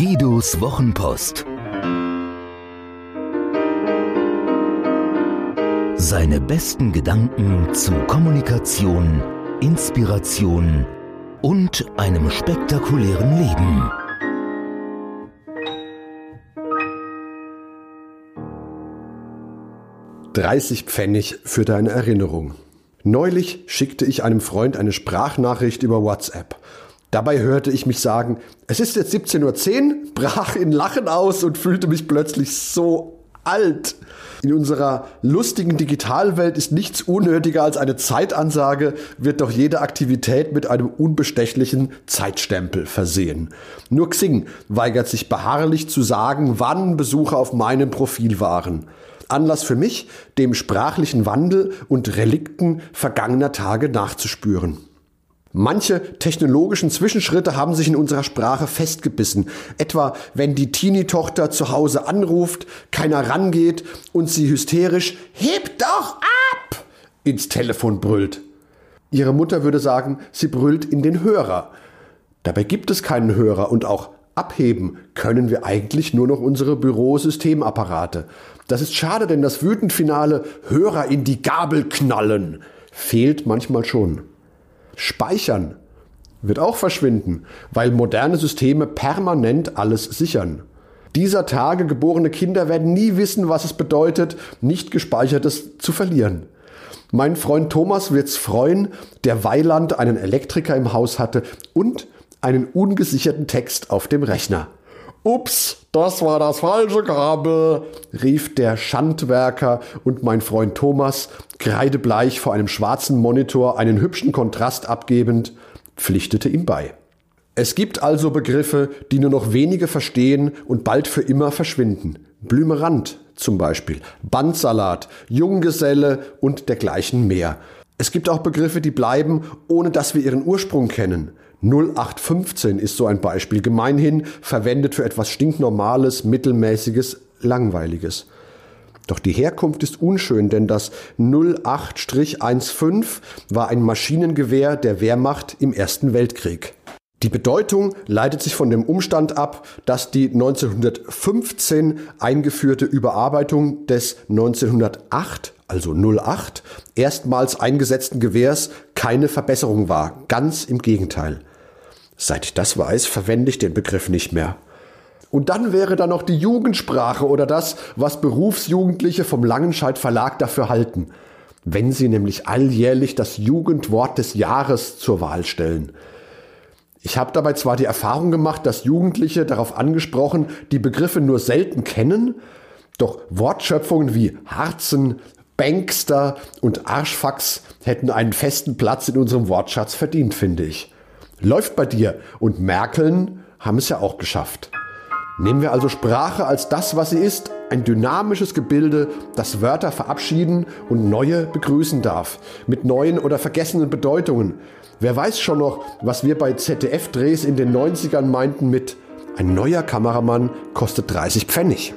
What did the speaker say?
Ottos Wochenpost. Seine besten Gedanken zu Kommunikation, Inspiration und einem spektakulären Leben. Dreißig Pfennig für deine Erinnerung. Neulich schickte ich einem Freund eine Sprachnachricht über WhatsApp. Dabei hörte ich mich sagen, es ist jetzt 17.10 Uhr, brach in Lachen aus und fühlte mich plötzlich so alt. In unserer lustigen Digitalwelt ist nichts unnötiger als eine Zeitansage, wird doch jede Aktivität mit einem unbestechlichen Zeitstempel versehen. Nur Xing weigert sich beharrlich zu sagen, wann Besucher auf meinem Profil waren. Anlass für mich, dem sprachlichen Wandel und Relikten vergangener Tage nachzuspüren. Manche technologischen Zwischenschritte haben sich in unserer Sprache festgebissen. Etwa, wenn die Teenie-Tochter zu Hause anruft, keiner rangeht und sie hysterisch Heb doch ab ins Telefon brüllt. Ihre Mutter würde sagen, sie brüllt in den Hörer. Dabei gibt es keinen Hörer und auch abheben können wir eigentlich nur noch unsere Bürosystemapparate. Das ist schade, denn das wütend finale Hörer in die Gabel knallen fehlt manchmal schon. Speichern wird auch verschwinden, weil moderne Systeme permanent alles sichern. Dieser Tage geborene Kinder werden nie wissen, was es bedeutet, nicht gespeichertes zu verlieren. Mein Freund Thomas wird's freuen, der Weiland einen Elektriker im Haus hatte und einen ungesicherten Text auf dem Rechner. Ups, das war das falsche Kabel, rief der Schandwerker und mein Freund Thomas, kreidebleich vor einem schwarzen Monitor einen hübschen Kontrast abgebend, pflichtete ihm bei. Es gibt also Begriffe, die nur noch wenige verstehen und bald für immer verschwinden. Blümerand zum Beispiel, Bandsalat, Junggeselle und dergleichen mehr. Es gibt auch Begriffe, die bleiben, ohne dass wir ihren Ursprung kennen. 0815 ist so ein Beispiel, gemeinhin verwendet für etwas stinknormales, mittelmäßiges, langweiliges. Doch die Herkunft ist unschön, denn das 08-15 war ein Maschinengewehr der Wehrmacht im Ersten Weltkrieg. Die Bedeutung leitet sich von dem Umstand ab, dass die 1915 eingeführte Überarbeitung des 1908, also 08, erstmals eingesetzten Gewehrs keine Verbesserung war. Ganz im Gegenteil. Seit ich das weiß, verwende ich den Begriff nicht mehr. Und dann wäre da noch die Jugendsprache oder das, was Berufsjugendliche vom Langenscheid Verlag dafür halten, wenn sie nämlich alljährlich das Jugendwort des Jahres zur Wahl stellen. Ich habe dabei zwar die Erfahrung gemacht, dass Jugendliche darauf angesprochen, die Begriffe nur selten kennen, doch Wortschöpfungen wie Harzen, Bankster und Arschfax hätten einen festen Platz in unserem Wortschatz verdient, finde ich. Läuft bei dir. Und Merkeln haben es ja auch geschafft. Nehmen wir also Sprache als das, was sie ist, ein dynamisches Gebilde, das Wörter verabschieden und neue begrüßen darf, mit neuen oder vergessenen Bedeutungen. Wer weiß schon noch, was wir bei ZDF-Drehs in den 90ern meinten mit ein neuer Kameramann kostet 30 Pfennig.